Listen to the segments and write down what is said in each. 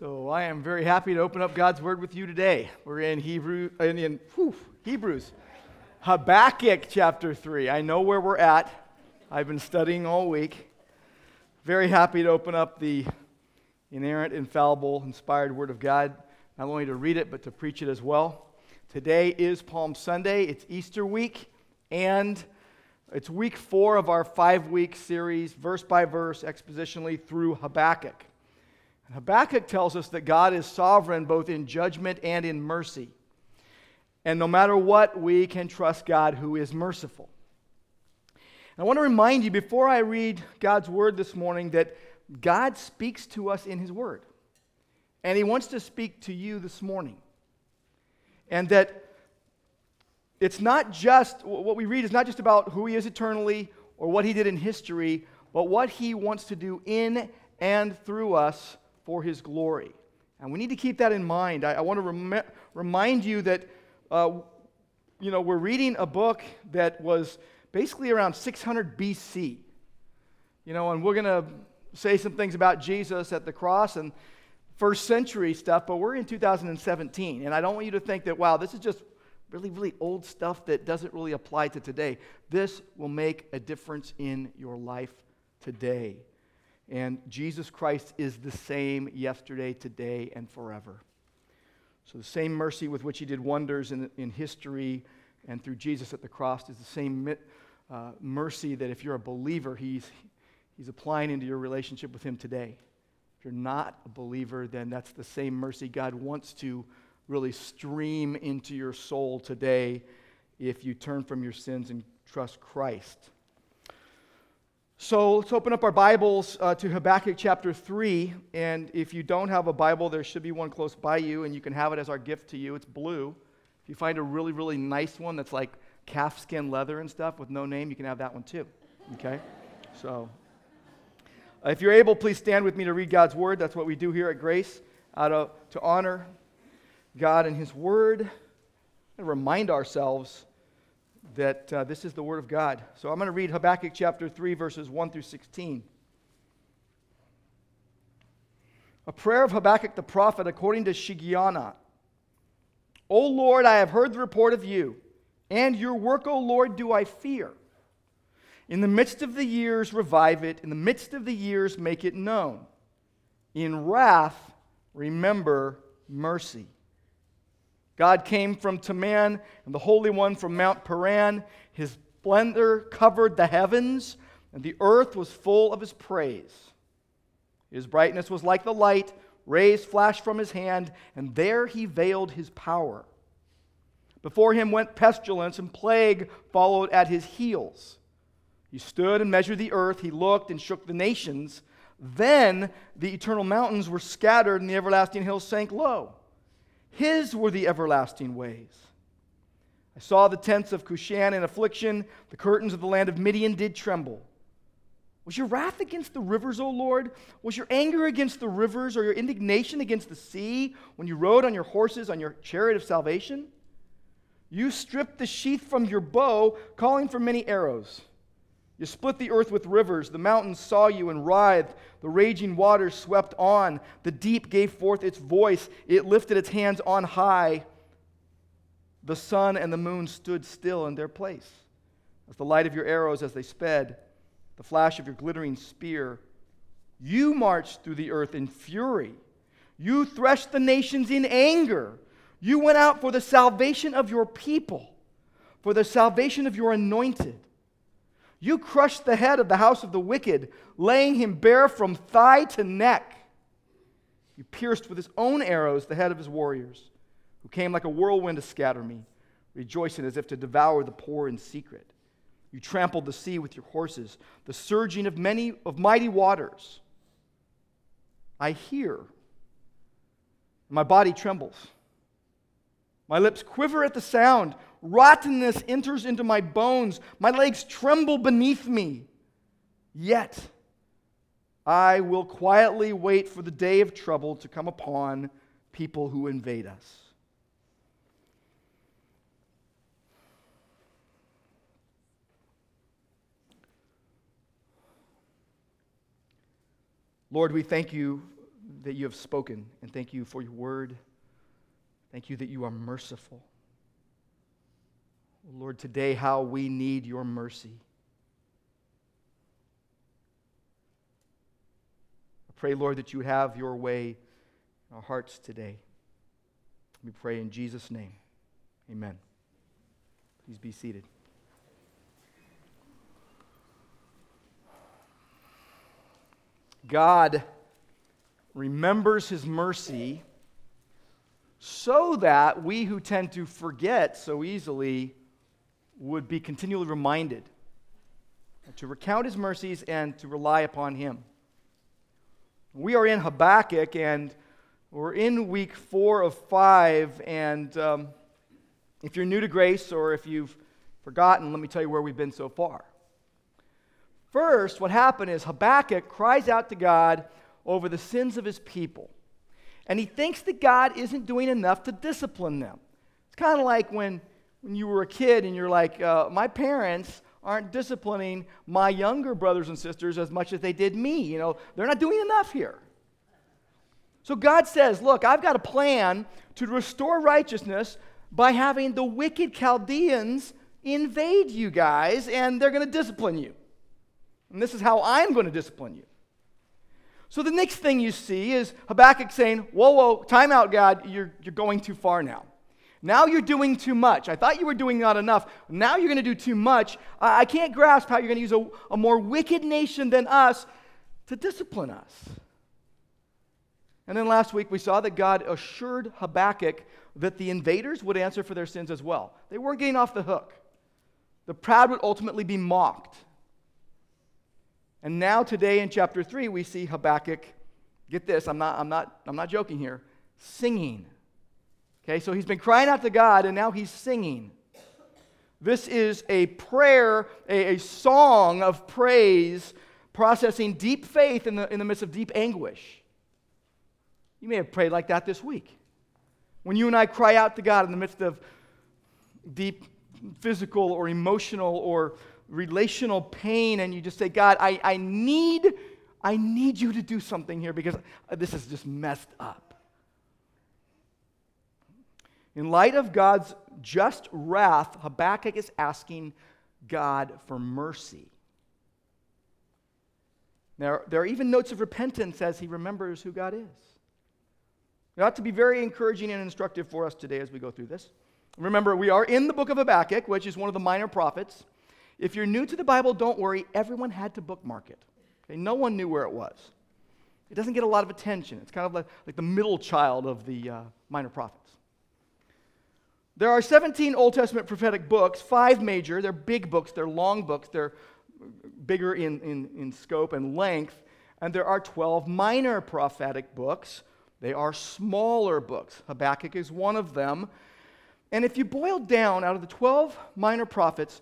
So I am very happy to open up God's Word with you today. We're in Hebrew, in, in whew, Hebrews, Habakkuk chapter three. I know where we're at. I've been studying all week. Very happy to open up the inerrant, infallible, inspired Word of God, not only to read it but to preach it as well. Today is Palm Sunday. It's Easter week, and it's week four of our five-week series, verse by verse, expositionally through Habakkuk. And Habakkuk tells us that God is sovereign both in judgment and in mercy. And no matter what, we can trust God who is merciful. And I want to remind you before I read God's word this morning that God speaks to us in his word. And he wants to speak to you this morning. And that it's not just, what we read is not just about who he is eternally or what he did in history, but what he wants to do in and through us for his glory. And we need to keep that in mind. I, I want to rem- remind you that, uh, you know, we're reading a book that was basically around 600 BC. You know, and we're going to say some things about Jesus at the cross and first century stuff, but we're in 2017. And I don't want you to think that, wow, this is just really, really old stuff that doesn't really apply to today. This will make a difference in your life today. And Jesus Christ is the same yesterday, today, and forever. So the same mercy with which he did wonders in, in history and through Jesus at the cross is the same uh, mercy that if you're a believer, he's, he's applying into your relationship with him today. If you're not a believer, then that's the same mercy God wants to really stream into your soul today if you turn from your sins and trust Christ. So let's open up our Bibles uh, to Habakkuk chapter 3. And if you don't have a Bible, there should be one close by you, and you can have it as our gift to you. It's blue. If you find a really, really nice one that's like calfskin leather and stuff with no name, you can have that one too. Okay? So uh, if you're able, please stand with me to read God's word. That's what we do here at Grace, out of, to honor God and His word, and remind ourselves that uh, this is the Word of God. So I'm going to read Habakkuk chapter 3, verses 1 through 16. A prayer of Habakkuk the prophet according to Shigionoth. O Lord, I have heard the report of you, and your work, O Lord, do I fear. In the midst of the years, revive it. In the midst of the years, make it known. In wrath, remember mercy. God came from Teman, and the Holy One from Mount Paran. His splendor covered the heavens, and the earth was full of his praise. His brightness was like the light, rays flashed from his hand, and there he veiled his power. Before him went pestilence, and plague followed at his heels. He stood and measured the earth, he looked and shook the nations. Then the eternal mountains were scattered, and the everlasting hills sank low. His were the everlasting ways. I saw the tents of Cushan in affliction. The curtains of the land of Midian did tremble. Was your wrath against the rivers, O Lord? Was your anger against the rivers, or your indignation against the sea when you rode on your horses on your chariot of salvation? You stripped the sheath from your bow, calling for many arrows. You split the earth with rivers. The mountains saw you and writhed. The raging waters swept on. The deep gave forth its voice. It lifted its hands on high. The sun and the moon stood still in their place. As the light of your arrows as they sped, the flash of your glittering spear. You marched through the earth in fury. You threshed the nations in anger. You went out for the salvation of your people, for the salvation of your anointed. You crushed the head of the house of the wicked, laying him bare from thigh to neck. You pierced with his own arrows the head of his warriors, who came like a whirlwind to scatter me, rejoicing as if to devour the poor in secret. You trampled the sea with your horses, the surging of many of mighty waters. I hear. My body trembles. My lips quiver at the sound. Rottenness enters into my bones. My legs tremble beneath me. Yet I will quietly wait for the day of trouble to come upon people who invade us. Lord, we thank you that you have spoken, and thank you for your word. Thank you that you are merciful. Lord, today, how we need your mercy. I pray, Lord, that you have your way in our hearts today. We pray in Jesus' name. Amen. Please be seated. God remembers his mercy so that we who tend to forget so easily would be continually reminded to recount his mercies and to rely upon him. We are in Habakkuk and we're in week four of five. And um, if you're new to grace or if you've forgotten, let me tell you where we've been so far. First, what happened is Habakkuk cries out to God over the sins of his people. And he thinks that God isn't doing enough to discipline them. It's kind of like when, when you were a kid and you're like, uh, my parents aren't disciplining my younger brothers and sisters as much as they did me. You know, they're not doing enough here. So God says, Look, I've got a plan to restore righteousness by having the wicked Chaldeans invade you guys, and they're going to discipline you. And this is how I'm going to discipline you. So the next thing you see is Habakkuk saying, Whoa, whoa, time out, God, you're, you're going too far now. Now you're doing too much. I thought you were doing not enough. Now you're going to do too much. I, I can't grasp how you're going to use a, a more wicked nation than us to discipline us. And then last week we saw that God assured Habakkuk that the invaders would answer for their sins as well. They weren't getting off the hook. The proud would ultimately be mocked. And now, today in chapter 3, we see Habakkuk, get this, I'm not, I'm not, I'm not joking here, singing. Okay, so he's been crying out to God, and now he's singing. This is a prayer, a, a song of praise, processing deep faith in the, in the midst of deep anguish. You may have prayed like that this week. When you and I cry out to God in the midst of deep physical or emotional or relational pain and you just say, God, I, I need, I need you to do something here because this is just messed up. In light of God's just wrath, Habakkuk is asking God for mercy. There, there are even notes of repentance as he remembers who God is. It ought to be very encouraging and instructive for us today as we go through this. Remember, we are in the book of Habakkuk, which is one of the minor prophets. If you're new to the Bible, don't worry. Everyone had to bookmark it. Okay? No one knew where it was. It doesn't get a lot of attention. It's kind of like, like the middle child of the uh, minor prophets. There are 17 Old Testament prophetic books, five major. They're big books, they're long books, they're bigger in, in, in scope and length. And there are 12 minor prophetic books. They are smaller books. Habakkuk is one of them. And if you boil down out of the 12 minor prophets,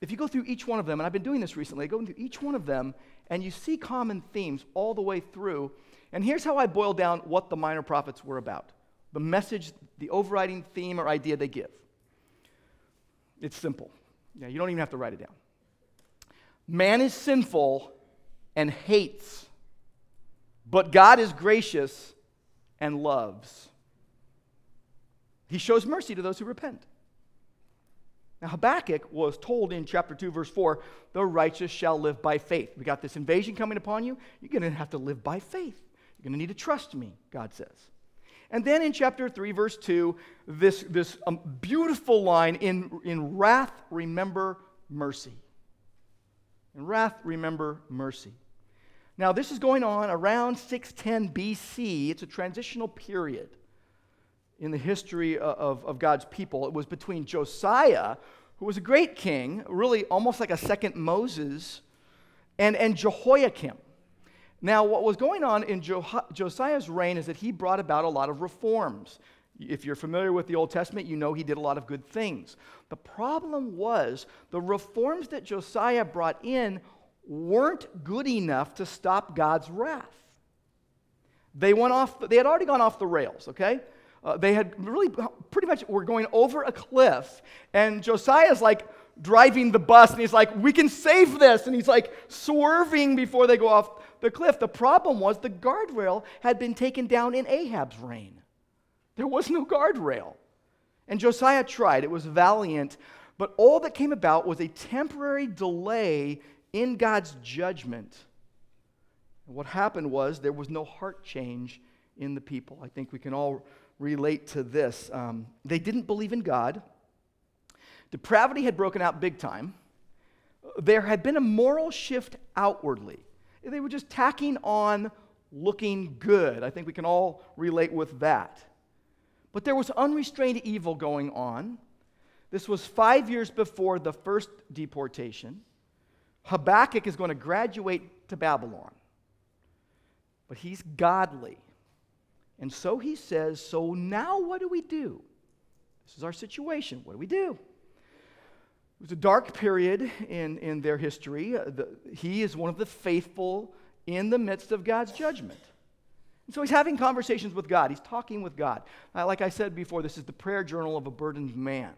if you go through each one of them, and I've been doing this recently, go through each one of them, and you see common themes all the way through. And here's how I boil down what the minor prophets were about the message, the overriding theme or idea they give. It's simple. Yeah, you don't even have to write it down. Man is sinful and hates, but God is gracious and loves. He shows mercy to those who repent. Now, Habakkuk was told in chapter 2, verse 4, the righteous shall live by faith. We got this invasion coming upon you. You're going to have to live by faith. You're going to need to trust me, God says. And then in chapter 3, verse 2, this, this um, beautiful line in, in wrath, remember mercy. In wrath, remember mercy. Now, this is going on around 610 BC. It's a transitional period in the history of, of God's people. It was between Josiah, who was a great king, really almost like a second Moses, and, and Jehoiakim. Now, what was going on in jo- Josiah's reign is that he brought about a lot of reforms. If you're familiar with the Old Testament, you know he did a lot of good things. The problem was the reforms that Josiah brought in weren't good enough to stop God's wrath. They went off, they had already gone off the rails, okay? Uh, they had really pretty much were going over a cliff, and Josiah's like driving the bus, and he's like, "We can save this," and he's like swerving before they go off the cliff. The problem was the guardrail had been taken down in Ahab's reign. There was no guardrail. And Josiah tried, it was valiant, but all that came about was a temporary delay in God's judgment. What happened was there was no heart change in the people. I think we can all relate to this. Um, they didn't believe in God, depravity had broken out big time. There had been a moral shift outwardly. They were just tacking on looking good. I think we can all relate with that. But there was unrestrained evil going on. This was five years before the first deportation. Habakkuk is going to graduate to Babylon, but he's godly. And so he says, So now what do we do? This is our situation. What do we do? It was a dark period in, in their history. Uh, the, he is one of the faithful in the midst of God's judgment. And so he's having conversations with God. He's talking with God. Uh, like I said before, this is the prayer journal of a burdened man.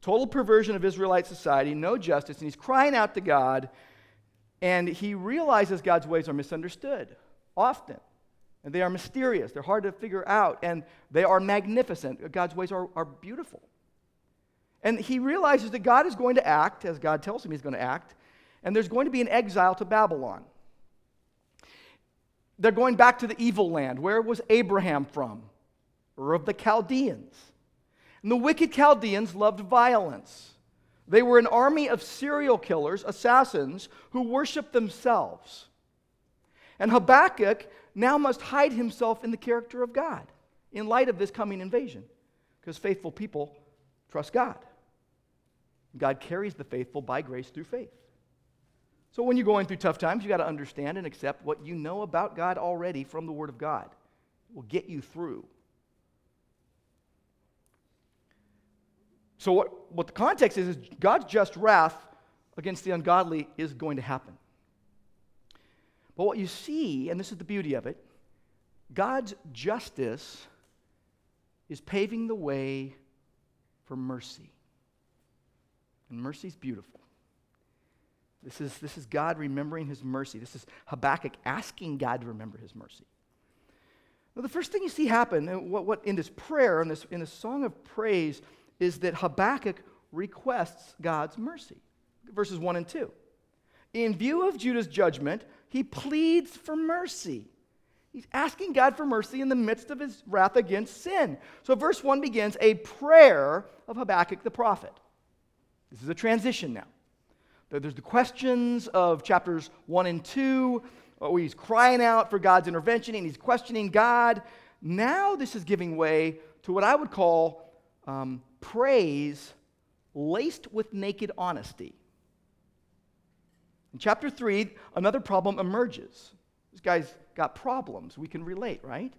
Total perversion of Israelite society, no justice, and he's crying out to God, and he realizes God's ways are misunderstood often. And they are mysterious, they're hard to figure out, and they are magnificent. God's ways are, are beautiful. And he realizes that God is going to act, as God tells him he's going to act, and there's going to be an exile to Babylon. They're going back to the evil land. Where was Abraham from? Ur of the Chaldeans. And the wicked Chaldeans loved violence. They were an army of serial killers, assassins, who worshiped themselves. And Habakkuk now must hide himself in the character of God in light of this coming invasion, because faithful people trust God. God carries the faithful by grace through faith. So when you're going through tough times, you got to understand and accept what you know about God already from the Word of God. It will get you through. So, what, what the context is, is God's just wrath against the ungodly is going to happen. But what you see, and this is the beauty of it, God's justice is paving the way for mercy. And mercy is beautiful. This is, this is God remembering his mercy. This is Habakkuk asking God to remember his mercy. Well, the first thing you see happen, uh, what, what in this prayer, in this, in this song of praise, is that Habakkuk requests God's mercy. Verses 1 and 2. In view of Judah's judgment, he pleads for mercy. He's asking God for mercy in the midst of his wrath against sin. So, verse 1 begins a prayer of Habakkuk the prophet. This is a transition now. There's the questions of chapters 1 and 2, where he's crying out for God's intervention and he's questioning God. Now, this is giving way to what I would call um, praise laced with naked honesty. In chapter 3, another problem emerges. This guy's got problems. We can relate, right?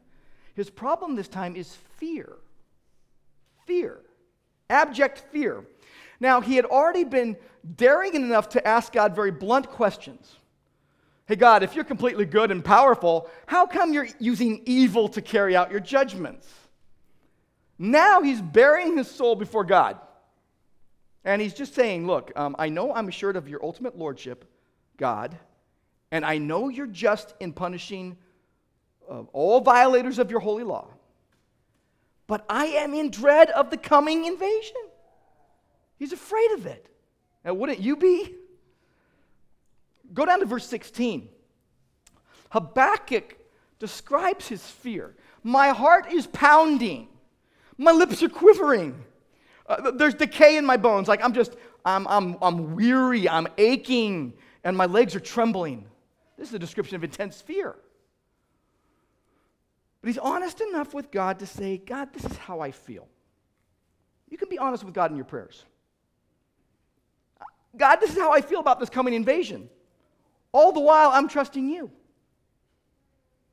His problem this time is fear. Fear. Abject fear. Now, he had already been daring enough to ask God very blunt questions. Hey, God, if you're completely good and powerful, how come you're using evil to carry out your judgments? Now he's burying his soul before God. And he's just saying, Look, um, I know I'm assured of your ultimate lordship, God, and I know you're just in punishing uh, all violators of your holy law. But I am in dread of the coming invasion. He's afraid of it. Now, wouldn't you be? Go down to verse 16. Habakkuk describes his fear. My heart is pounding. My lips are quivering. Uh, there's decay in my bones. Like I'm just, I'm, I'm, I'm weary, I'm aching, and my legs are trembling. This is a description of intense fear. But he's honest enough with God to say, God, this is how I feel. You can be honest with God in your prayers. God, this is how I feel about this coming invasion. All the while, I'm trusting you.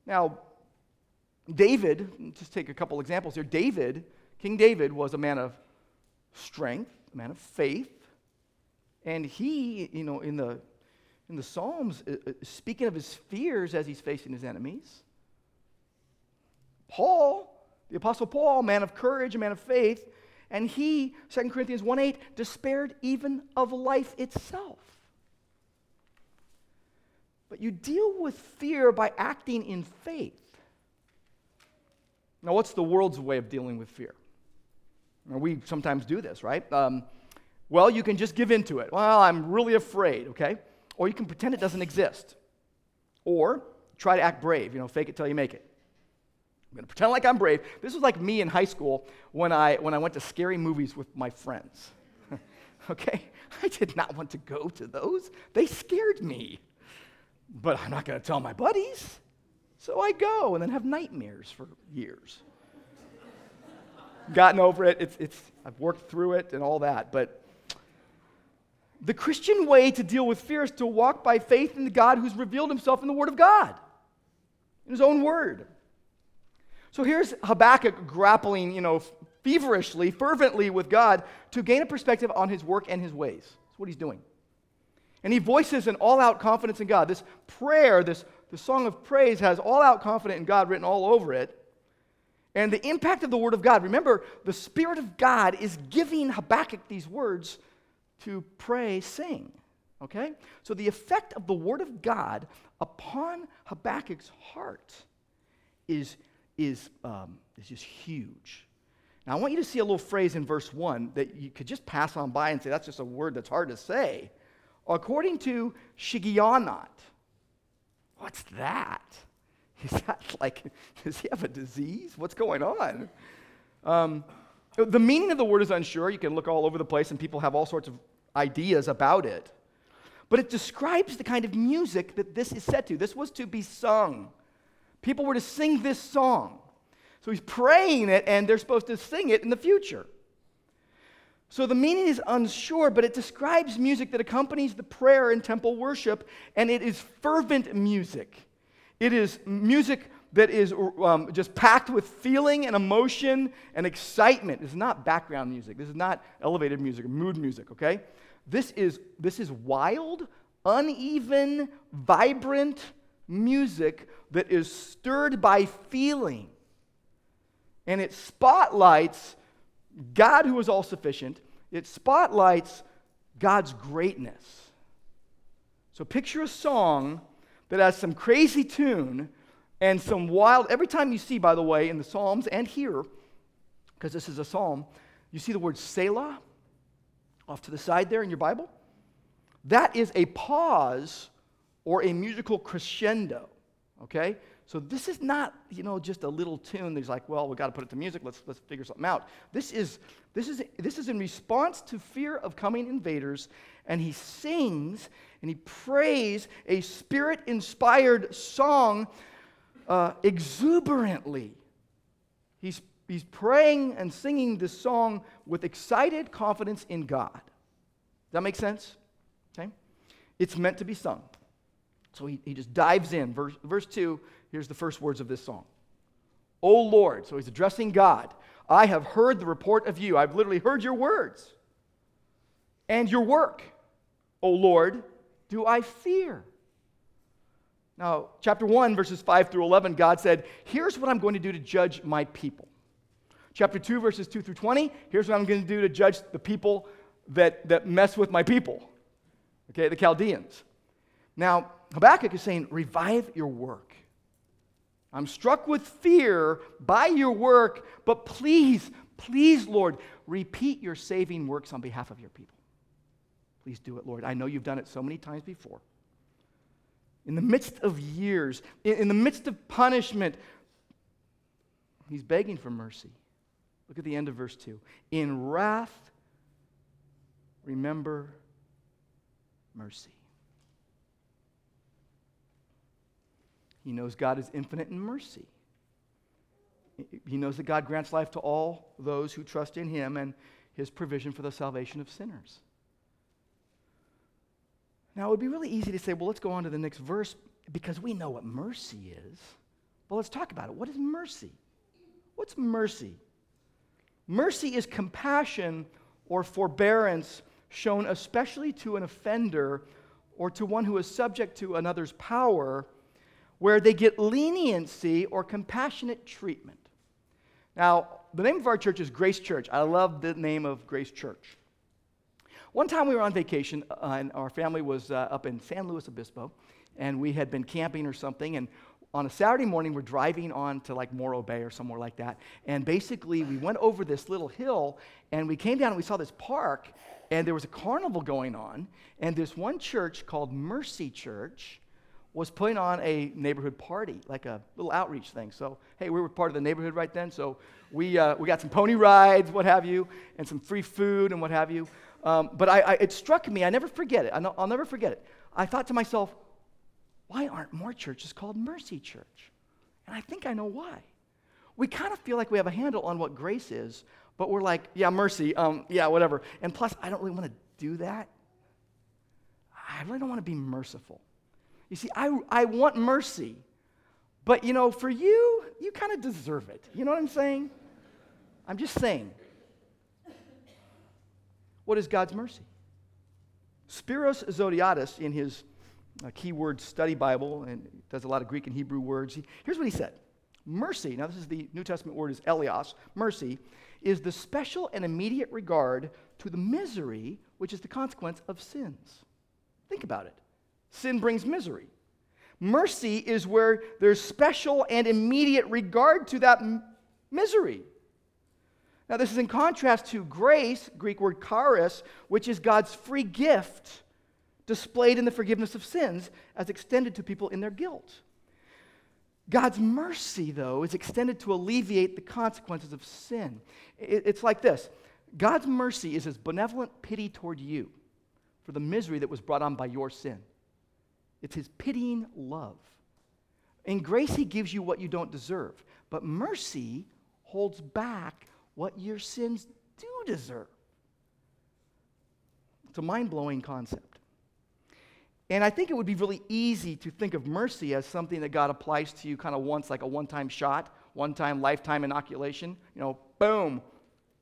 Now, David, just take a couple examples here. David King David was a man of strength, a man of faith, and he, you know, in the in the Psalms, uh, uh, speaking of his fears as he's facing his enemies. Paul, the Apostle Paul, man of courage, a man of faith, and he, 2 Corinthians 1 8, despaired even of life itself. but you deal with fear by acting in faith. Now, what's the world's way of dealing with fear? Now, we sometimes do this, right? Um, well, you can just give in to it. Well, I'm really afraid, okay? Or you can pretend it doesn't exist. Or try to act brave, you know, fake it till you make it. I'm going to pretend like I'm brave. This was like me in high school when I, when I went to scary movies with my friends. okay? I did not want to go to those. They scared me. But I'm not going to tell my buddies. So I go and then have nightmares for years. Gotten over it. It's, it's, I've worked through it and all that. But the Christian way to deal with fear is to walk by faith in the God who's revealed himself in the Word of God, in his own Word. So here's Habakkuk grappling, you know, feverishly, fervently with God to gain a perspective on his work and his ways. That's what he's doing. And he voices an all out confidence in God. This prayer, this the song of praise, has all out confidence in God written all over it. And the impact of the Word of God. Remember, the Spirit of God is giving Habakkuk these words to pray, sing. Okay? So the effect of the Word of God upon Habakkuk's heart is, is, um, is just huge. Now, I want you to see a little phrase in verse 1 that you could just pass on by and say, that's just a word that's hard to say. According to Shigionoth, what's that? Is that like, does he have a disease? What's going on? Um, the meaning of the word is unsure. You can look all over the place, and people have all sorts of ideas about it. But it describes the kind of music that this is set to. This was to be sung. People were to sing this song. So he's praying it, and they're supposed to sing it in the future. So the meaning is unsure, but it describes music that accompanies the prayer in temple worship, and it is fervent music. It is music that is um, just packed with feeling and emotion and excitement. This is not background music. This is not elevated music or mood music, okay? This is, this is wild, uneven, vibrant music that is stirred by feeling. And it spotlights God who is all sufficient, it spotlights God's greatness. So picture a song that has some crazy tune and some wild, every time you see, by the way, in the Psalms and here, because this is a psalm, you see the word Selah off to the side there in your Bible. That is a pause or a musical crescendo, okay? So this is not, you know, just a little tune that's like, well, we got to put it to music, let's, let's figure something out. This is, this, is, this is in response to fear of coming invaders, and he sings and he prays a spirit inspired song uh, exuberantly. He's, he's praying and singing this song with excited confidence in God. Does that make sense? Okay? It's meant to be sung. So he, he just dives in. Verse, verse 2, here's the first words of this song. O Lord, so he's addressing God. I have heard the report of you. I've literally heard your words and your work. O Lord, do I fear? Now, chapter 1, verses 5 through 11, God said, Here's what I'm going to do to judge my people. Chapter 2, verses 2 through 20, here's what I'm going to do to judge the people that, that mess with my people. Okay, the Chaldeans. Now, Habakkuk is saying, Revive your work. I'm struck with fear by your work, but please, please, Lord, repeat your saving works on behalf of your people. Please do it, Lord. I know you've done it so many times before in the midst of years, in the midst of punishment, he's begging for mercy. Look at the end of verse 2. In wrath, remember mercy. He knows God is infinite in mercy. He knows that God grants life to all those who trust in him and his provision for the salvation of sinners. Now, it would be really easy to say, well, let's go on to the next verse because we know what mercy is. Well, let's talk about it. What is mercy? What's mercy? Mercy is compassion or forbearance shown especially to an offender or to one who is subject to another's power, where they get leniency or compassionate treatment. Now, the name of our church is Grace Church. I love the name of Grace Church. One time we were on vacation, uh, and our family was uh, up in San Luis Obispo, and we had been camping or something. And on a Saturday morning, we're driving on to like Morro Bay or somewhere like that. And basically, we went over this little hill and we came down and we saw this park and there was a carnival going on. And this one church called Mercy Church was putting on a neighborhood party, like a little outreach thing. So, hey, we were part of the neighborhood right then. So, we, uh, we got some pony rides, what have you, and some free food and what have you. Um, but I, I, it struck me, I never forget it. I'll, I'll never forget it. I thought to myself, why aren't more churches called Mercy Church? And I think I know why. We kind of feel like we have a handle on what grace is, but we're like, yeah, mercy, um, yeah, whatever. And plus, I don't really want to do that. I really don't want to be merciful. You see, I, I want mercy, but you know, for you, you kind of deserve it. You know what I'm saying? I'm just saying. What is God's mercy? Spiros Zodhiates, in his uh, keyword study Bible, and does a lot of Greek and Hebrew words, he, here's what he said Mercy, now this is the New Testament word is eleos, mercy, is the special and immediate regard to the misery which is the consequence of sins. Think about it. Sin brings misery. Mercy is where there's special and immediate regard to that m- misery. Now, this is in contrast to grace, Greek word charis, which is God's free gift displayed in the forgiveness of sins as extended to people in their guilt. God's mercy, though, is extended to alleviate the consequences of sin. It's like this God's mercy is his benevolent pity toward you for the misery that was brought on by your sin. It's his pitying love. In grace, he gives you what you don't deserve, but mercy holds back what your sins do deserve. It's a mind blowing concept. And I think it would be really easy to think of mercy as something that God applies to you kind of once, like a one time shot, one time lifetime inoculation. You know, boom.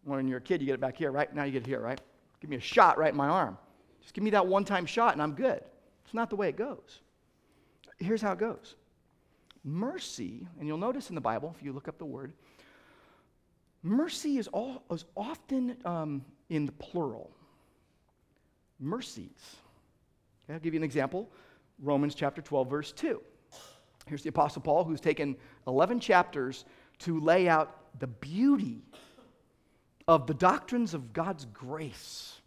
When you're a kid, you get it back here, right? Now you get it here, right? Give me a shot right in my arm. Just give me that one time shot and I'm good. It's not the way it goes. Here's how it goes mercy, and you'll notice in the Bible, if you look up the word, mercy is, all, is often um, in the plural. Mercies. Okay, I'll give you an example Romans chapter 12, verse 2. Here's the Apostle Paul, who's taken 11 chapters to lay out the beauty of the doctrines of God's grace,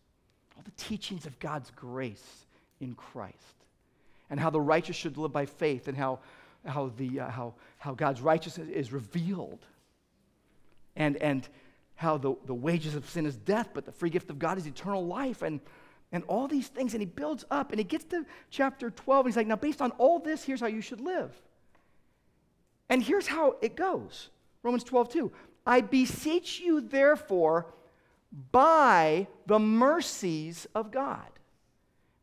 all the teachings of God's grace in Christ, and how the righteous should live by faith, and how, how, the, uh, how, how God's righteousness is revealed, and, and how the, the wages of sin is death, but the free gift of God is eternal life, and, and all these things. And he builds up, and he gets to chapter 12, and he's like, Now, based on all this, here's how you should live. And here's how it goes Romans 12, 2. I beseech you, therefore, by the mercies of God.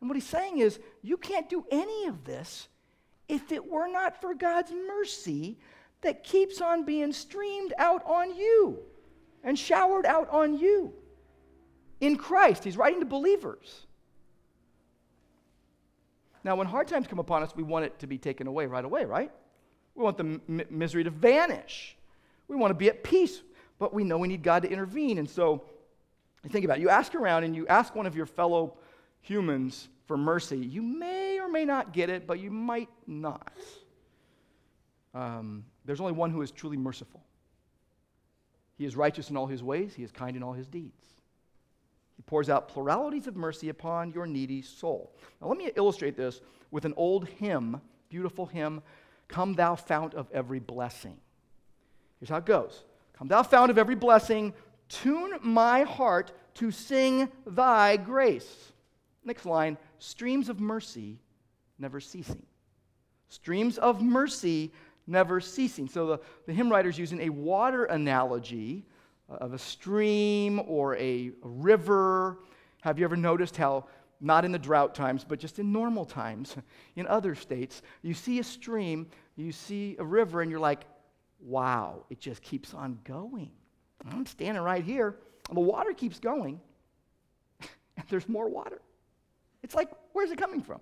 And what he's saying is, you can't do any of this if it were not for God's mercy that keeps on being streamed out on you and showered out on you in Christ. He's writing to believers. Now, when hard times come upon us, we want it to be taken away right away, right? We want the m- misery to vanish. We want to be at peace, but we know we need God to intervene. And so, think about it. You ask around and you ask one of your fellow humans for mercy. You may or may not get it, but you might not. Um, there's only one who is truly merciful. He is righteous in all his ways, he is kind in all his deeds. He pours out pluralities of mercy upon your needy soul. Now, let me illustrate this with an old hymn, beautiful hymn, Come Thou Fount of Every Blessing. Here's how it goes Come Thou Fount of Every Blessing, tune my heart to sing Thy grace. Next line streams of mercy never ceasing. Streams of mercy never ceasing. So the, the hymn writer's using a water analogy uh, of a stream or a, a river. Have you ever noticed how, not in the drought times, but just in normal times, in other states, you see a stream, you see a river, and you're like, wow, it just keeps on going. I'm standing right here, and the water keeps going, and there's more water. It's like, where's it coming from?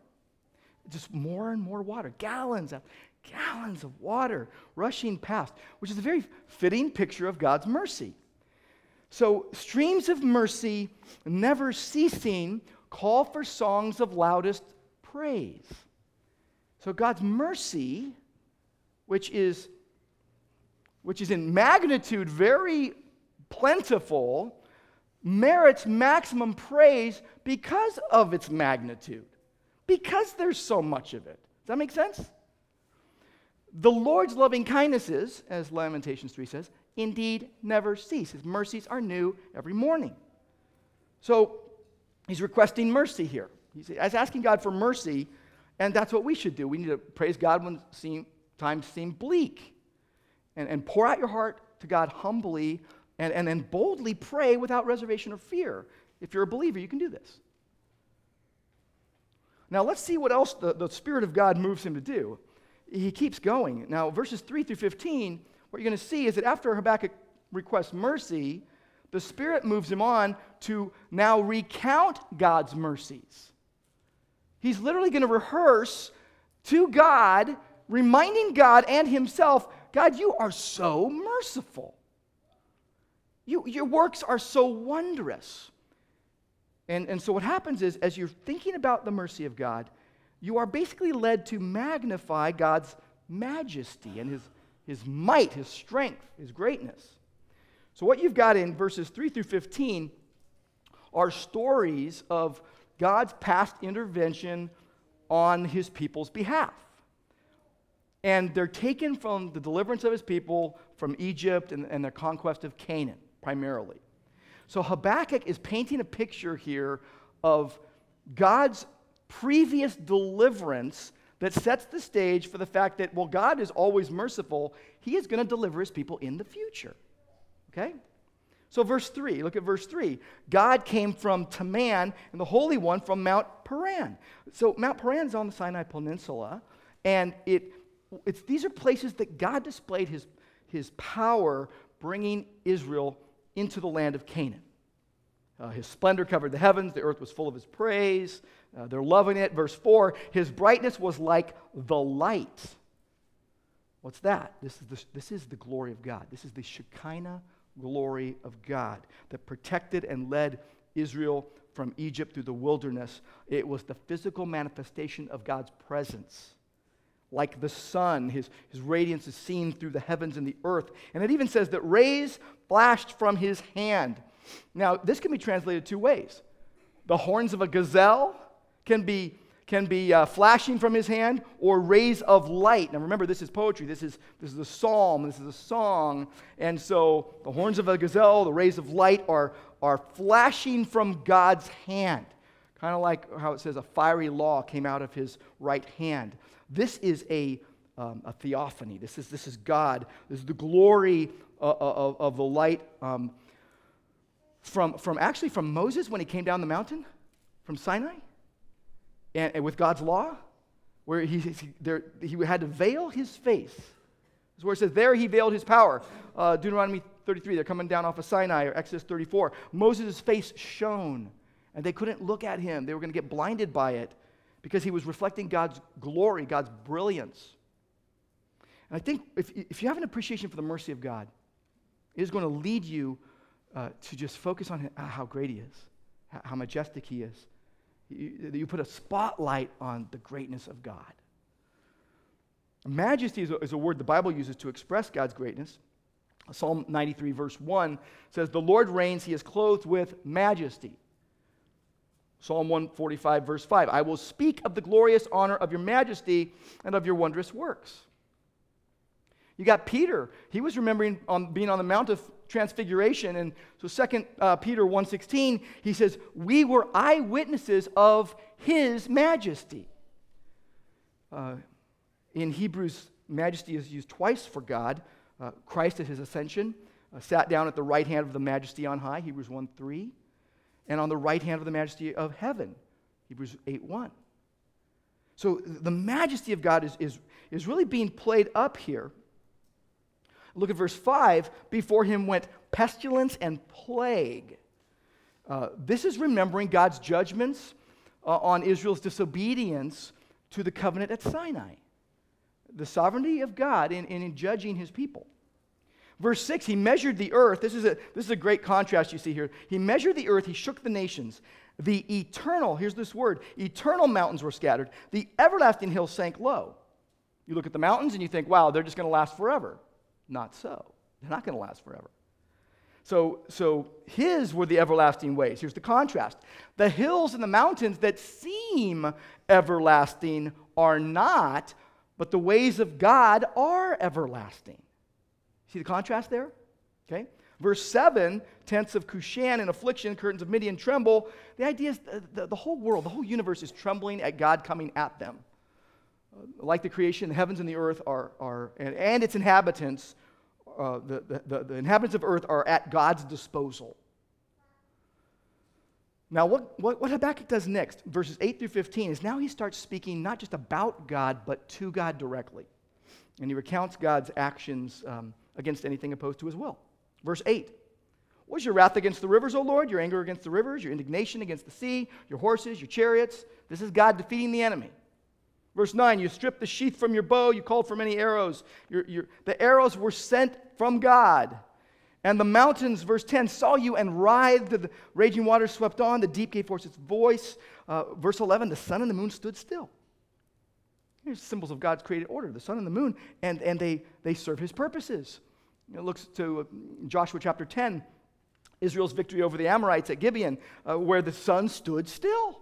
Just more and more water, gallons of gallons of water rushing past, which is a very fitting picture of God's mercy. So, streams of mercy, never ceasing, call for songs of loudest praise. So God's mercy, which is, which is in magnitude very plentiful, merits maximum praise because of its magnitude, because there's so much of it. Does that make sense? The Lord's loving kindnesses, as Lamentations 3 says, indeed never cease. His mercies are new every morning. So he's requesting mercy here. He's asking God for mercy, and that's what we should do. We need to praise God when seem, times seem bleak and, and pour out your heart to God humbly and, and then boldly pray without reservation or fear. If you're a believer, you can do this. Now, let's see what else the, the Spirit of God moves him to do. He keeps going. Now, verses 3 through 15, what you're going to see is that after Habakkuk requests mercy, the Spirit moves him on to now recount God's mercies. He's literally going to rehearse to God, reminding God and himself God, you are so merciful. You, your works are so wondrous. And, and so, what happens is, as you're thinking about the mercy of God, you are basically led to magnify God's majesty and his, his might, his strength, his greatness. So, what you've got in verses 3 through 15 are stories of God's past intervention on his people's behalf. And they're taken from the deliverance of his people from Egypt and, and their conquest of Canaan primarily. So Habakkuk is painting a picture here of God's previous deliverance that sets the stage for the fact that, well, God is always merciful. He is going to deliver his people in the future. Okay? So, verse 3, look at verse 3. God came from Teman and the Holy One from Mount Paran. So, Mount Paran is on the Sinai Peninsula, and it, it's, these are places that God displayed his, his power bringing Israel into the land of Canaan. Uh, his splendor covered the heavens, the earth was full of his praise. Uh, they're loving it. Verse 4 His brightness was like the light. What's that? This is the, this is the glory of God. This is the Shekinah glory of God that protected and led Israel from Egypt through the wilderness. It was the physical manifestation of God's presence like the sun. His, his radiance is seen through the heavens and the earth. And it even says that rays flashed from his hand. Now, this can be translated two ways. The horns of a gazelle can be, can be uh, flashing from his hand, or rays of light. Now, remember, this is poetry. This is, this is a psalm. This is a song. And so, the horns of a gazelle, the rays of light are, are flashing from God's hand. Kind of like how it says a fiery law came out of his right hand. This is a, um, a theophany. This is, this is God. This is the glory uh, uh, of, of the light um, from, from actually from Moses when he came down the mountain from Sinai and, and with God's law, where he, he, there, he had to veil his face. That's where it says, There he veiled his power. Uh, Deuteronomy 33, they're coming down off of Sinai, or Exodus 34. Moses' face shone, and they couldn't look at him. They were going to get blinded by it because he was reflecting God's glory, God's brilliance. And I think if, if you have an appreciation for the mercy of God, it is going to lead you uh, to just focus on how great he is, how majestic he is. You, you put a spotlight on the greatness of God. Majesty is a, is a word the Bible uses to express God's greatness. Psalm 93, verse 1 says, The Lord reigns, he is clothed with majesty. Psalm 145, verse 5 I will speak of the glorious honor of your majesty and of your wondrous works. You got Peter. He was remembering on being on the Mount of Transfiguration. And so Second uh, Peter 1.16, he says, We were eyewitnesses of his majesty. Uh, in Hebrews, majesty is used twice for God. Uh, Christ at his ascension uh, sat down at the right hand of the majesty on high, Hebrews 1 3 and on the right hand of the majesty of heaven. Hebrews 8 1. So the majesty of God is, is, is really being played up here. Look at verse 5. Before him went pestilence and plague. Uh, this is remembering God's judgments uh, on Israel's disobedience to the covenant at Sinai. The sovereignty of God in, in judging his people. Verse 6, he measured the earth. This is, a, this is a great contrast you see here. He measured the earth, he shook the nations. The eternal, here's this word, eternal mountains were scattered. The everlasting hills sank low. You look at the mountains and you think, wow, they're just going to last forever. Not so. They're not going to last forever. So, so his were the everlasting ways. Here's the contrast the hills and the mountains that seem everlasting are not, but the ways of God are everlasting. See the contrast there? Okay. Verse 7, tents of Cushan in affliction, curtains of Midian tremble. The idea is the, the, the whole world, the whole universe is trembling at God coming at them. Uh, like the creation, the heavens and the earth are, are and, and its inhabitants, uh, the, the, the inhabitants of earth are at God's disposal. Now, what, what, what Habakkuk does next, verses 8 through 15, is now he starts speaking not just about God, but to God directly. And he recounts God's actions um, against anything opposed to his will. Verse 8 Was your wrath against the rivers, O Lord? Your anger against the rivers? Your indignation against the sea? Your horses? Your chariots? This is God defeating the enemy. Verse 9, you stripped the sheath from your bow, you called for many arrows. Your, your, the arrows were sent from God. And the mountains, verse 10, saw you and writhed. The raging waters swept on. The deep gave forth its voice. Uh, verse 11, the sun and the moon stood still. Here's symbols of God's created order the sun and the moon, and, and they, they serve his purposes. It looks to uh, Joshua chapter 10, Israel's victory over the Amorites at Gibeon, uh, where the sun stood still.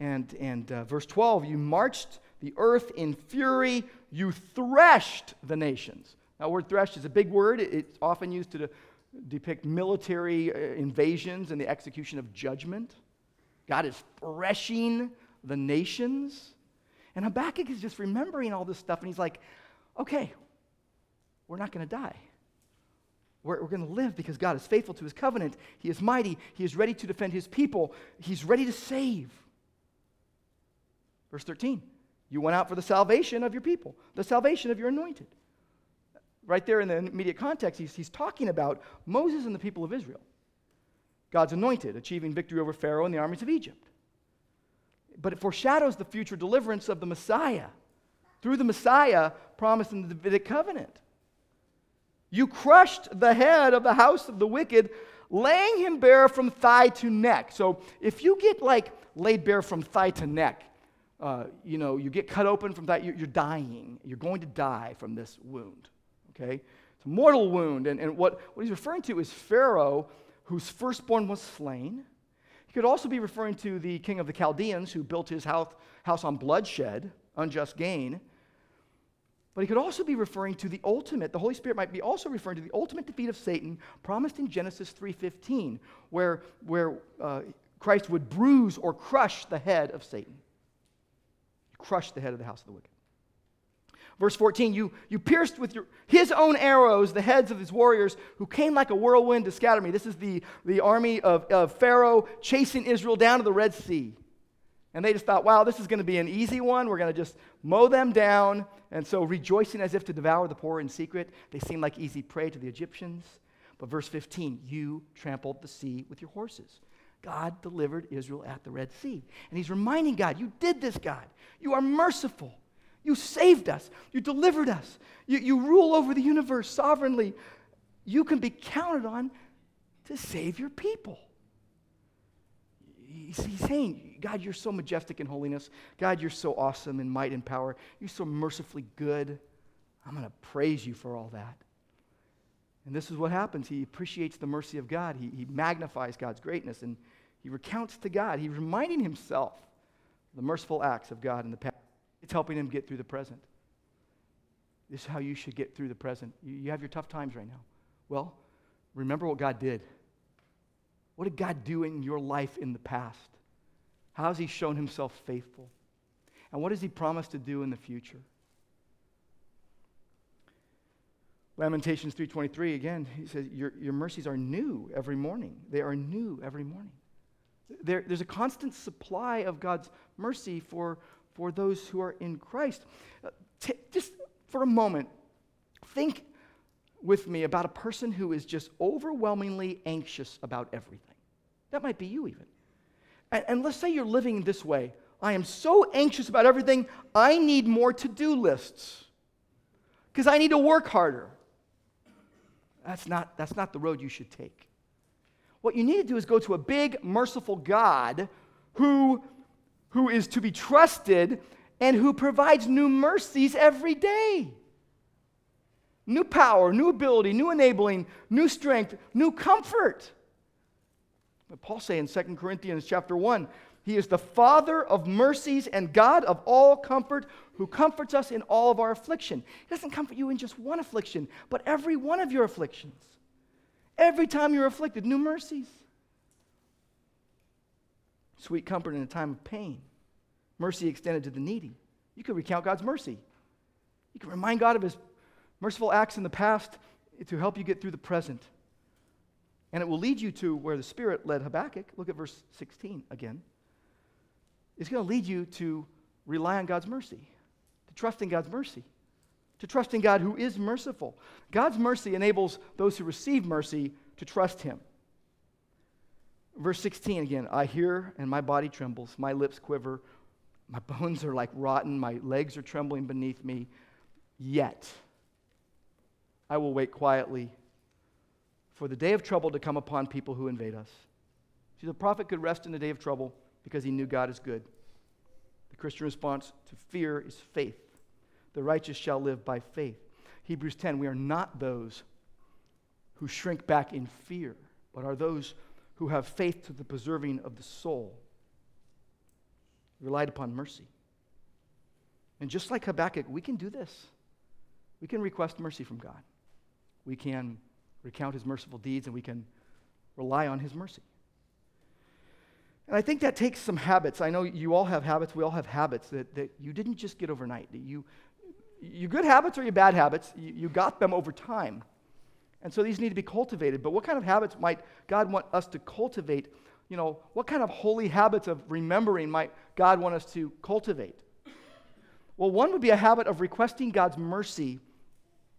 And, and uh, verse 12, you marched the earth in fury, you threshed the nations. Now, word threshed is a big word. It's often used to depict military uh, invasions and the execution of judgment. God is threshing the nations. And Habakkuk is just remembering all this stuff, and he's like, okay, we're not going to die. We're, we're going to live because God is faithful to his covenant. He is mighty. He is ready to defend his people. He's ready to save. Verse 13, you went out for the salvation of your people, the salvation of your anointed right there in the immediate context, he's, he's talking about Moses and the people of Israel, God's anointed, achieving victory over Pharaoh and the armies of Egypt. But it foreshadows the future deliverance of the Messiah through the Messiah promised in the Davidic covenant. You crushed the head of the house of the wicked, laying him bare from thigh to neck. So if you get like laid bare from thigh to neck, uh, you know, you get cut open from that, you're, you're dying. You're going to die from this wound okay? It's a mortal wound. And, and what, what he's referring to is Pharaoh, whose firstborn was slain. Could also be referring to the king of the Chaldeans, who built his house, house on bloodshed, unjust gain. But he could also be referring to the ultimate, the Holy Spirit might be also referring to the ultimate defeat of Satan promised in Genesis 3.15, where, where uh, Christ would bruise or crush the head of Satan. Crush the head of the house of the wicked. Verse 14, you, you pierced with your, his own arrows the heads of his warriors who came like a whirlwind to scatter me. This is the, the army of, of Pharaoh chasing Israel down to the Red Sea. And they just thought, wow, this is going to be an easy one. We're going to just mow them down. And so, rejoicing as if to devour the poor in secret, they seemed like easy prey to the Egyptians. But verse 15, you trampled the sea with your horses. God delivered Israel at the Red Sea. And he's reminding God, you did this, God. You are merciful. You saved us. You delivered us. You, you rule over the universe sovereignly. You can be counted on to save your people. He's, he's saying, God, you're so majestic in holiness. God, you're so awesome in might and power. You're so mercifully good. I'm going to praise you for all that. And this is what happens. He appreciates the mercy of God. He, he magnifies God's greatness and he recounts to God. He's reminding himself the merciful acts of God in the past. It's helping him get through the present. This is how you should get through the present. You, you have your tough times right now. Well, remember what God did. What did God do in your life in the past? How has He shown Himself faithful? And what does He promise to do in the future? Lamentations 3.23, again, he says, your, your mercies are new every morning. They are new every morning. There, there's a constant supply of God's mercy for for those who are in Christ. Uh, t- just for a moment, think with me about a person who is just overwhelmingly anxious about everything. That might be you, even. And, and let's say you're living this way I am so anxious about everything, I need more to do lists because I need to work harder. That's not, that's not the road you should take. What you need to do is go to a big, merciful God who, who is to be trusted and who provides new mercies every day. New power, new ability, new enabling, new strength, new comfort. But Paul say in 2 Corinthians chapter 1, he is the Father of mercies and God of all comfort, who comforts us in all of our affliction. He doesn't comfort you in just one affliction, but every one of your afflictions. Every time you're afflicted, new mercies. Sweet comfort in a time of pain. Mercy extended to the needy. You can recount God's mercy. You can remind God of his merciful acts in the past to help you get through the present. And it will lead you to where the Spirit led Habakkuk. Look at verse 16 again. It's going to lead you to rely on God's mercy, to trust in God's mercy to trust in God who is merciful. God's mercy enables those who receive mercy to trust him. Verse 16 again I hear and my body trembles, my lips quiver, my bones are like rotten, my legs are trembling beneath me. Yet I will wait quietly for the day of trouble to come upon people who invade us. See, the prophet could rest in the day of trouble because he knew God is good. The Christian response to fear is faith. The righteous shall live by faith. Hebrews 10 We are not those who shrink back in fear, but are those who have faith to the preserving of the soul, relied upon mercy. And just like Habakkuk, we can do this. We can request mercy from God. We can recount his merciful deeds and we can rely on his mercy. And I think that takes some habits. I know you all have habits, we all have habits that, that you didn't just get overnight, that you your good habits or your bad habits, you, you got them over time. And so these need to be cultivated. But what kind of habits might God want us to cultivate? You know, what kind of holy habits of remembering might God want us to cultivate? Well, one would be a habit of requesting God's mercy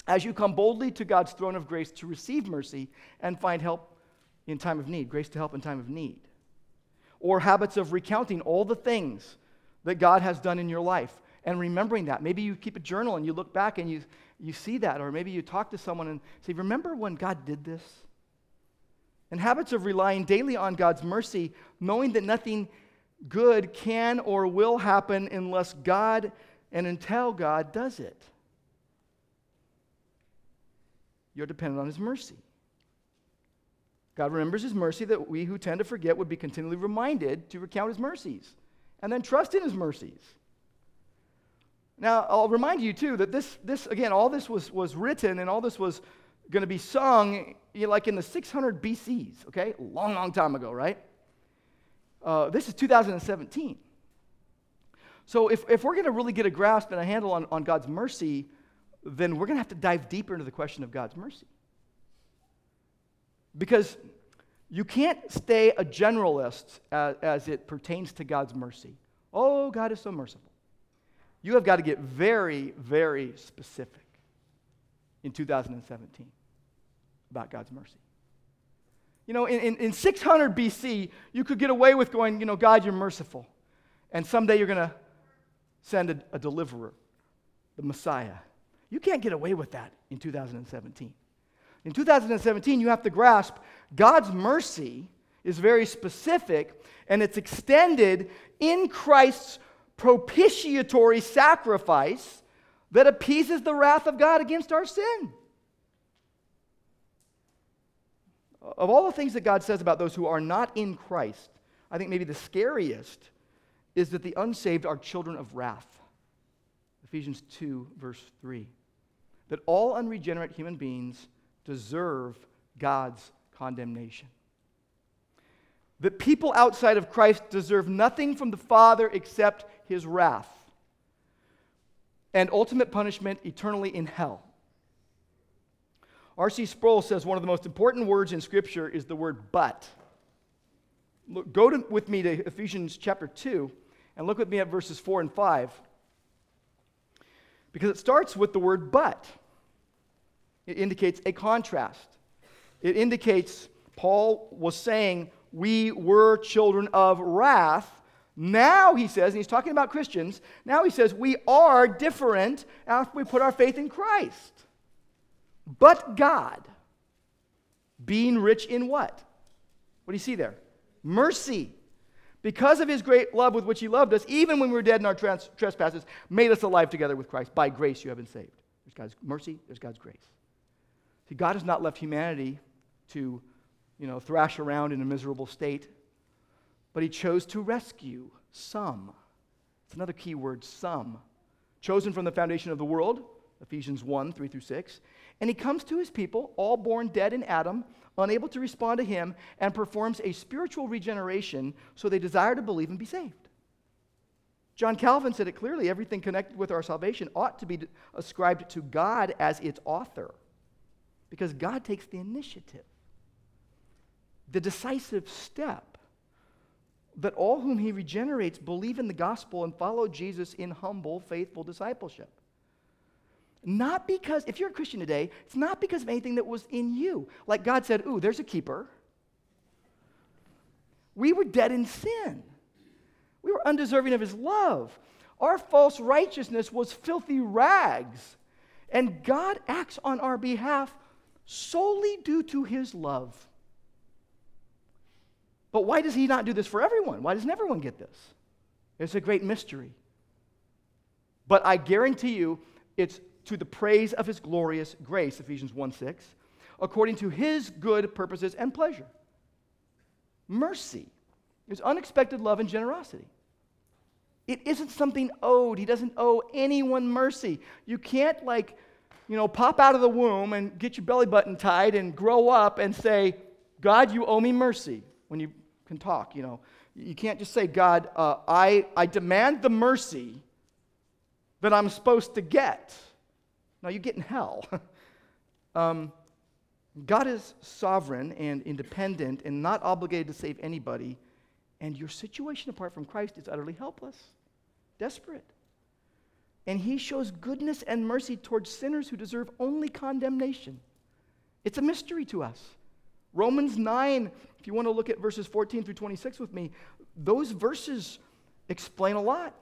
as you come boldly to God's throne of grace to receive mercy and find help in time of need, grace to help in time of need. Or habits of recounting all the things that God has done in your life and remembering that. Maybe you keep a journal and you look back and you, you see that, or maybe you talk to someone and say, Remember when God did this? And habits of relying daily on God's mercy, knowing that nothing good can or will happen unless God and until God does it. You're dependent on His mercy. God remembers His mercy that we who tend to forget would be continually reminded to recount His mercies and then trust in His mercies. Now, I'll remind you, too, that this, this again, all this was, was written and all this was going to be sung you know, like in the 600 BCs, okay? Long, long time ago, right? Uh, this is 2017. So, if, if we're going to really get a grasp and a handle on, on God's mercy, then we're going to have to dive deeper into the question of God's mercy. Because you can't stay a generalist as, as it pertains to God's mercy. Oh, God is so merciful. You have got to get very, very specific in 2017 about God's mercy. You know, in, in, in 600 BC, you could get away with going, you know, God, you're merciful. And someday you're going to send a, a deliverer, the Messiah. You can't get away with that in 2017. In 2017, you have to grasp God's mercy is very specific and it's extended in Christ's propitiatory sacrifice that appeases the wrath of God against our sin. Of all the things that God says about those who are not in Christ, I think maybe the scariest is that the unsaved are children of wrath. Ephesians 2, verse 3. That all unregenerate human beings deserve God's condemnation that people outside of Christ deserve nothing from the Father except his wrath and ultimate punishment eternally in hell. R.C. Sproul says one of the most important words in Scripture is the word but. Look, go to, with me to Ephesians chapter 2 and look with me at verses 4 and 5. Because it starts with the word but. It indicates a contrast. It indicates Paul was saying we were children of wrath. Now, he says, and he's talking about Christians, now he says, we are different after we put our faith in Christ. But God, Being rich in what? What do you see there? Mercy. Because of his great love with which he loved us, even when we were dead in our trans- trespasses, made us alive together with Christ. By grace you have been saved. There's God's mercy, there's God's grace. See, God has not left humanity to, you know, thrash around in a miserable state, but he chose to rescue some. It's another key word, some. Chosen from the foundation of the world, Ephesians 1 3 through 6. And he comes to his people, all born dead in Adam, unable to respond to him, and performs a spiritual regeneration so they desire to believe and be saved. John Calvin said it clearly everything connected with our salvation ought to be ascribed to God as its author, because God takes the initiative, the decisive step that all whom he regenerates believe in the gospel and follow Jesus in humble, faithful discipleship. Not because, if you're a Christian today, it's not because of anything that was in you. Like God said, Ooh, there's a keeper. We were dead in sin, we were undeserving of his love. Our false righteousness was filthy rags. And God acts on our behalf solely due to his love. But why does he not do this for everyone? Why doesn't everyone get this? It's a great mystery. But I guarantee you, it's to the praise of his glorious grace, Ephesians 1 6, according to his good purposes and pleasure. Mercy is unexpected love and generosity. It isn't something owed. He doesn't owe anyone mercy. You can't, like, you know, pop out of the womb and get your belly button tied and grow up and say, God, you owe me mercy when you can talk, you know. You can't just say, God, uh, I, I demand the mercy that I'm supposed to get. Now, you get in hell. um, God is sovereign and independent and not obligated to save anybody, and your situation apart from Christ is utterly helpless, desperate. And He shows goodness and mercy towards sinners who deserve only condemnation. It's a mystery to us. Romans 9, if you want to look at verses 14 through 26 with me, those verses explain a lot.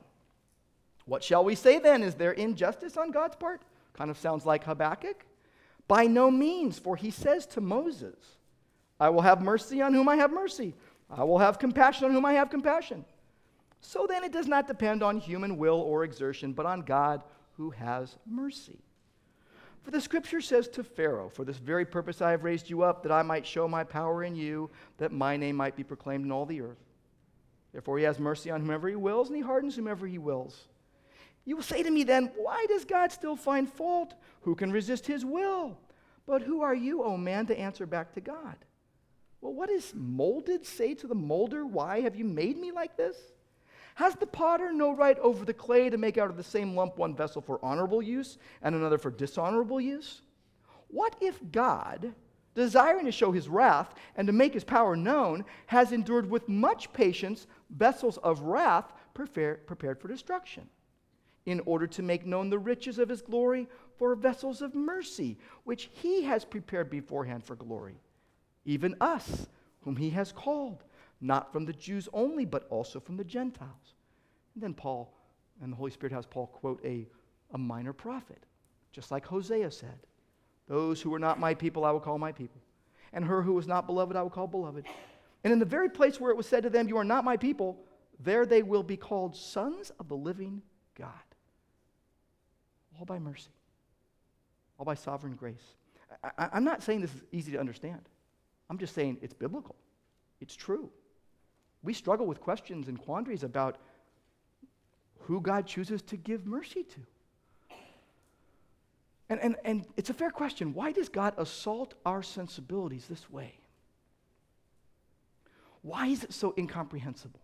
What shall we say then? Is there injustice on God's part? Kind of sounds like Habakkuk. By no means, for he says to Moses, I will have mercy on whom I have mercy. I will have compassion on whom I have compassion. So then it does not depend on human will or exertion, but on God who has mercy. For the scripture says to Pharaoh, For this very purpose I have raised you up, that I might show my power in you, that my name might be proclaimed in all the earth. Therefore he has mercy on whomever he wills, and he hardens whomever he wills. You will say to me then, Why does God still find fault? Who can resist his will? But who are you, O man, to answer back to God? Well, what does molded say to the molder? Why have you made me like this? Has the potter no right over the clay to make out of the same lump one vessel for honorable use and another for dishonorable use? What if God, desiring to show his wrath and to make his power known, has endured with much patience vessels of wrath prepared for destruction? in order to make known the riches of his glory for vessels of mercy, which he has prepared beforehand for glory. Even us, whom he has called, not from the Jews only, but also from the Gentiles. And then Paul and the Holy Spirit has Paul quote a, a minor prophet, just like Hosea said Those who were not my people, I will call my people. And her who was not beloved, I will call beloved. And in the very place where it was said to them, You are not my people, there they will be called sons of the living God all by mercy, all by sovereign grace. I, am not saying this is easy to understand. I'm just saying it's biblical, it's true. We struggle with questions and quandaries about who God chooses to give mercy to. And, and, and it's a fair question. Why does God assault our sensibilities this way? Why is it so incomprehensible?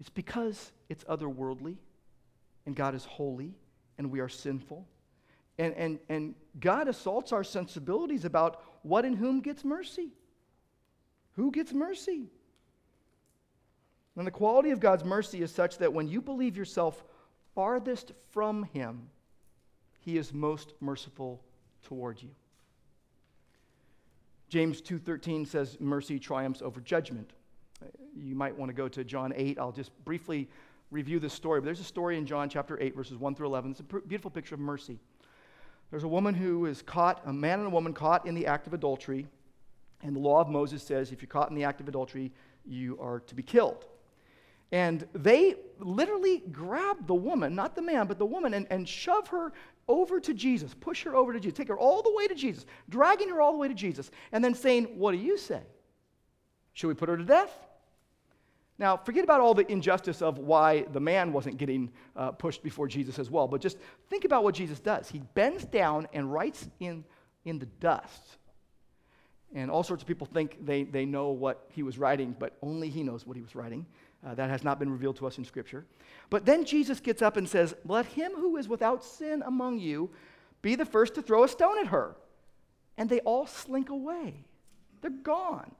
It's because it's otherworldly and God is holy and we are sinful. And, and, and God assaults our sensibilities about what and whom gets mercy. Who gets mercy? And the quality of God's mercy is such that when you believe yourself farthest from Him, He is most merciful toward you. James 2:13 says mercy triumphs over judgment. You might want to go to John 8. I'll just briefly review this story, but there's a story in John chapter 8, verses 1 through 11. It's a beautiful picture of mercy. There's a woman who is caught, a man and a woman caught in the act of adultery. And the law of Moses says if you're caught in the act of adultery, you are to be killed. And they literally grab the woman, not the man, but the woman, and, and shove her over to Jesus, push her over to Jesus, take her all the way to Jesus, dragging her all the way to Jesus, and then saying, What do you say? Should we put her to death? Now, forget about all the injustice of why the man wasn't getting uh, pushed before Jesus as well, but just think about what Jesus does. He bends down and writes in, in the dust. And all sorts of people think they, they know what he was writing, but only he knows what he was writing. Uh, that has not been revealed to us in Scripture. But then Jesus gets up and says, Let him who is without sin among you be the first to throw a stone at her. And they all slink away, they're gone.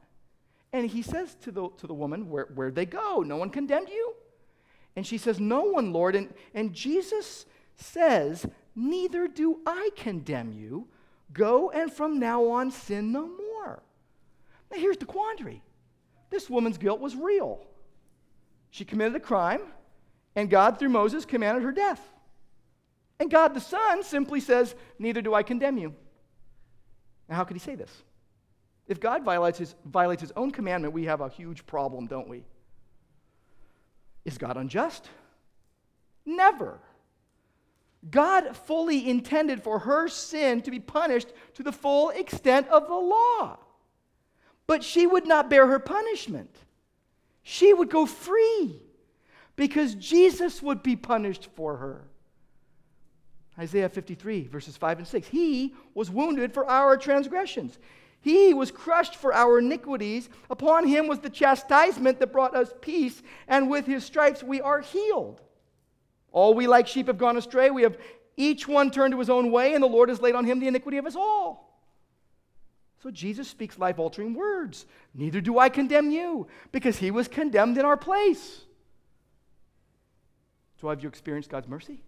And he says to the, to the woman, Where, Where'd they go? No one condemned you? And she says, No one, Lord. And, and Jesus says, Neither do I condemn you. Go and from now on sin no more. Now here's the quandary this woman's guilt was real. She committed a crime, and God, through Moses, commanded her death. And God the Son simply says, Neither do I condemn you. Now, how could he say this? If God violates his, violates his own commandment, we have a huge problem, don't we? Is God unjust? Never. God fully intended for her sin to be punished to the full extent of the law. But she would not bear her punishment. She would go free because Jesus would be punished for her. Isaiah 53, verses 5 and 6. He was wounded for our transgressions. He was crushed for our iniquities. Upon him was the chastisement that brought us peace, and with his stripes we are healed. All we like sheep have gone astray. We have each one turned to his own way, and the Lord has laid on him the iniquity of us all. So Jesus speaks life altering words. Neither do I condemn you, because he was condemned in our place. So have you experienced God's mercy?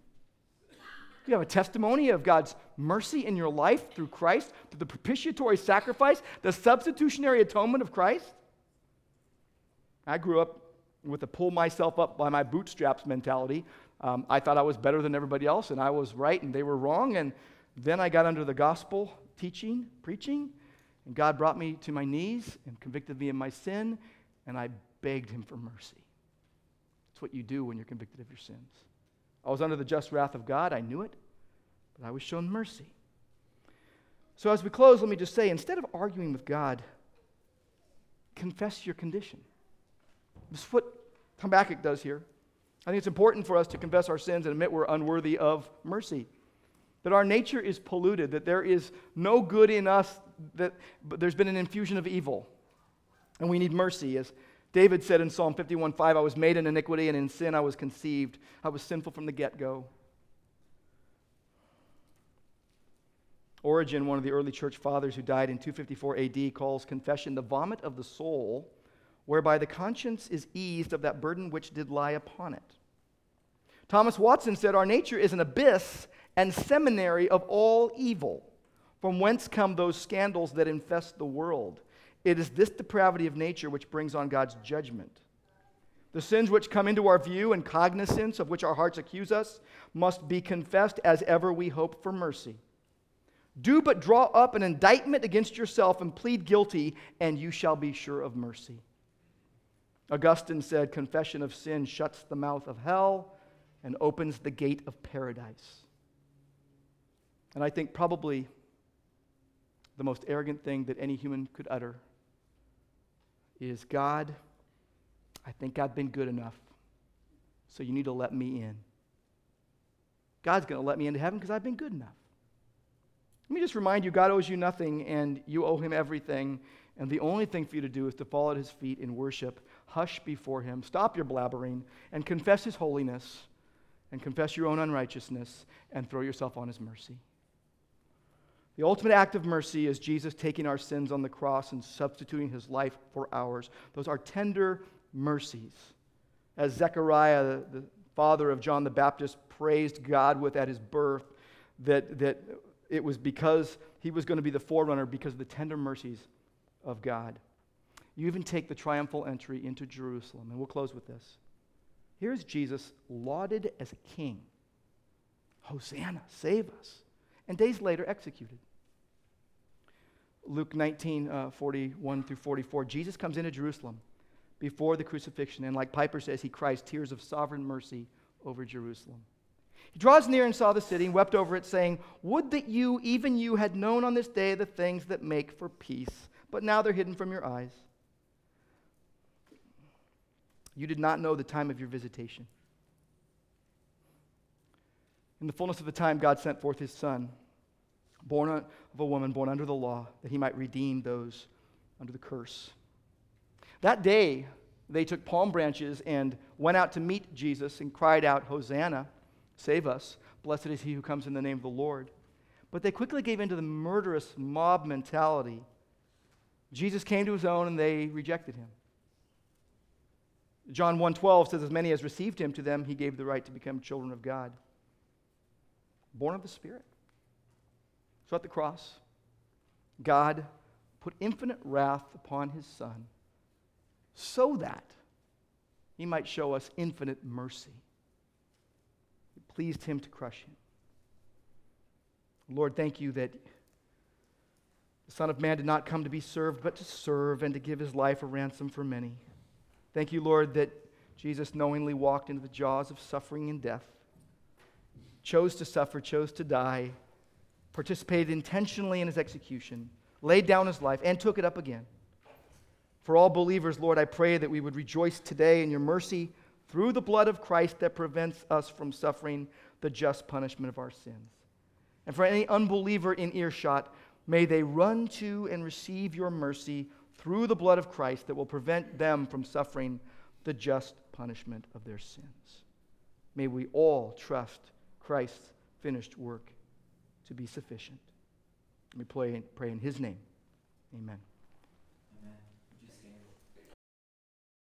You have a testimony of God's mercy in your life through Christ, through the propitiatory sacrifice, the substitutionary atonement of Christ? I grew up with a pull myself up by my bootstraps mentality. Um, I thought I was better than everybody else, and I was right, and they were wrong. And then I got under the gospel teaching, preaching, and God brought me to my knees and convicted me of my sin, and I begged Him for mercy. That's what you do when you're convicted of your sins. I was under the just wrath of God. I knew it, but I was shown mercy. So, as we close, let me just say instead of arguing with God, confess your condition. This is what Habakkuk does here. I think it's important for us to confess our sins and admit we're unworthy of mercy. That our nature is polluted, that there is no good in us that there's been an infusion of evil, and we need mercy. As David said in Psalm 51 5, I was made in iniquity, and in sin I was conceived. I was sinful from the get go. Origen, one of the early church fathers who died in 254 AD, calls confession the vomit of the soul, whereby the conscience is eased of that burden which did lie upon it. Thomas Watson said, Our nature is an abyss and seminary of all evil. From whence come those scandals that infest the world? It is this depravity of nature which brings on God's judgment. The sins which come into our view and cognizance of which our hearts accuse us must be confessed as ever we hope for mercy. Do but draw up an indictment against yourself and plead guilty, and you shall be sure of mercy. Augustine said, Confession of sin shuts the mouth of hell and opens the gate of paradise. And I think probably the most arrogant thing that any human could utter is God, I think I've been good enough, so you need to let me in. God's going to let me into heaven because I've been good enough. Let me just remind you God owes you nothing and you owe him everything. And the only thing for you to do is to fall at his feet in worship, hush before him, stop your blabbering, and confess his holiness, and confess your own unrighteousness, and throw yourself on his mercy. The ultimate act of mercy is Jesus taking our sins on the cross and substituting his life for ours. Those are tender mercies. As Zechariah, the, the father of John the Baptist, praised God with at his birth, that, that it was because he was going to be the forerunner because of the tender mercies of God. You even take the triumphal entry into Jerusalem, and we'll close with this. Here's Jesus lauded as a king. Hosanna, save us. And days later executed. Luke 19, uh, 41 through 44, Jesus comes into Jerusalem before the crucifixion, and like Piper says, he cries tears of sovereign mercy over Jerusalem. He draws near and saw the city and wept over it, saying, Would that you, even you, had known on this day the things that make for peace, but now they're hidden from your eyes. You did not know the time of your visitation. In the fullness of the time, God sent forth his Son, born of a woman, born under the law, that he might redeem those under the curse. That day, they took palm branches and went out to meet Jesus and cried out, Hosanna, save us. Blessed is he who comes in the name of the Lord. But they quickly gave in to the murderous mob mentality. Jesus came to his own and they rejected him. John 1:12 says as many as received him to them he gave the right to become children of God. Born of the Spirit. So at the cross, God put infinite wrath upon his son so that he might show us infinite mercy. It pleased him to crush him. Lord, thank you that the Son of Man did not come to be served, but to serve and to give his life a ransom for many. Thank you, Lord, that Jesus knowingly walked into the jaws of suffering and death, chose to suffer, chose to die, participated intentionally in his execution, laid down his life, and took it up again. For all believers, Lord, I pray that we would rejoice today in your mercy through the blood of Christ that prevents us from suffering the just punishment of our sins. And for any unbeliever in earshot, may they run to and receive your mercy through the blood of Christ that will prevent them from suffering the just punishment of their sins. May we all trust Christ's finished work to be sufficient. We pray, pray in his name. Amen.